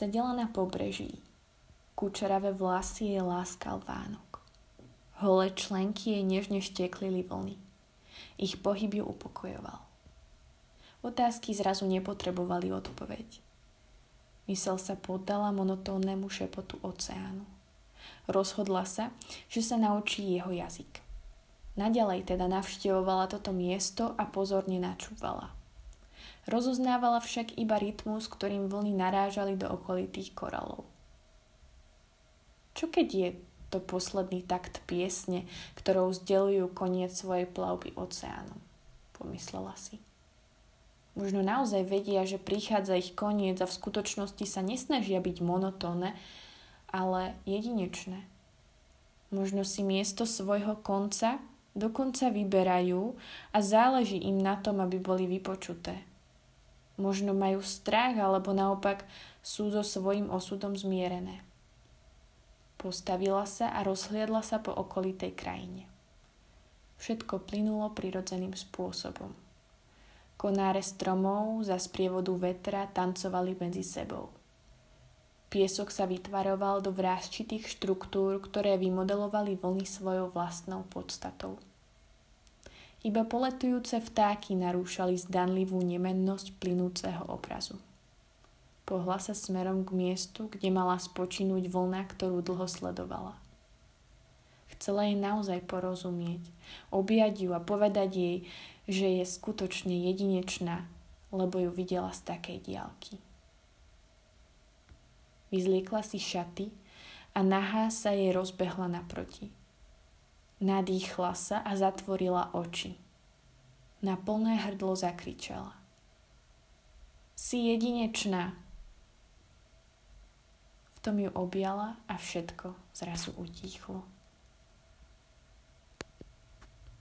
Sedela na pobreží. Kučeravé vlasy jej láskal Vánok. Holé členky jej nežne šteklili vlny. Ich pohyb ju upokojoval. Otázky zrazu nepotrebovali odpoveď. Mysel sa poddala monotónnemu šepotu oceánu. Rozhodla sa, že sa naučí jeho jazyk. Naďalej teda navštevovala toto miesto a pozorne načúvala. Rozoznávala však iba rytmus, ktorým vlny narážali do okolitých koralov. Čo keď je to posledný takt piesne, ktorou zdelujú koniec svojej plavby oceánom? Pomyslela si. Možno naozaj vedia, že prichádza ich koniec a v skutočnosti sa nesnažia byť monotónne, ale jedinečné. Možno si miesto svojho konca dokonca vyberajú a záleží im na tom, aby boli vypočuté. Možno majú strach alebo naopak sú so svojím osudom zmierené. Postavila sa a rozhliadla sa po okolitej krajine. Všetko plynulo prirodzeným spôsobom. Konáre stromov za sprievodu vetra tancovali medzi sebou. Piesok sa vytvaroval do vrázčitých štruktúr, ktoré vymodelovali vlny svojou vlastnou podstatou. Iba poletujúce vtáky narúšali zdanlivú nemennosť plynúceho obrazu. Pohla sa smerom k miestu, kde mala spočinúť vlna, ktorú dlho sledovala. Chcela jej naozaj porozumieť, objať ju a povedať jej, že je skutočne jedinečná, lebo ju videla z takej diálky. Vyzliekla si šaty a nahá sa jej rozbehla naproti – Nadýchla sa a zatvorila oči. Na plné hrdlo zakričala. Si jedinečná. V tom ju objala a všetko zrazu utíchlo.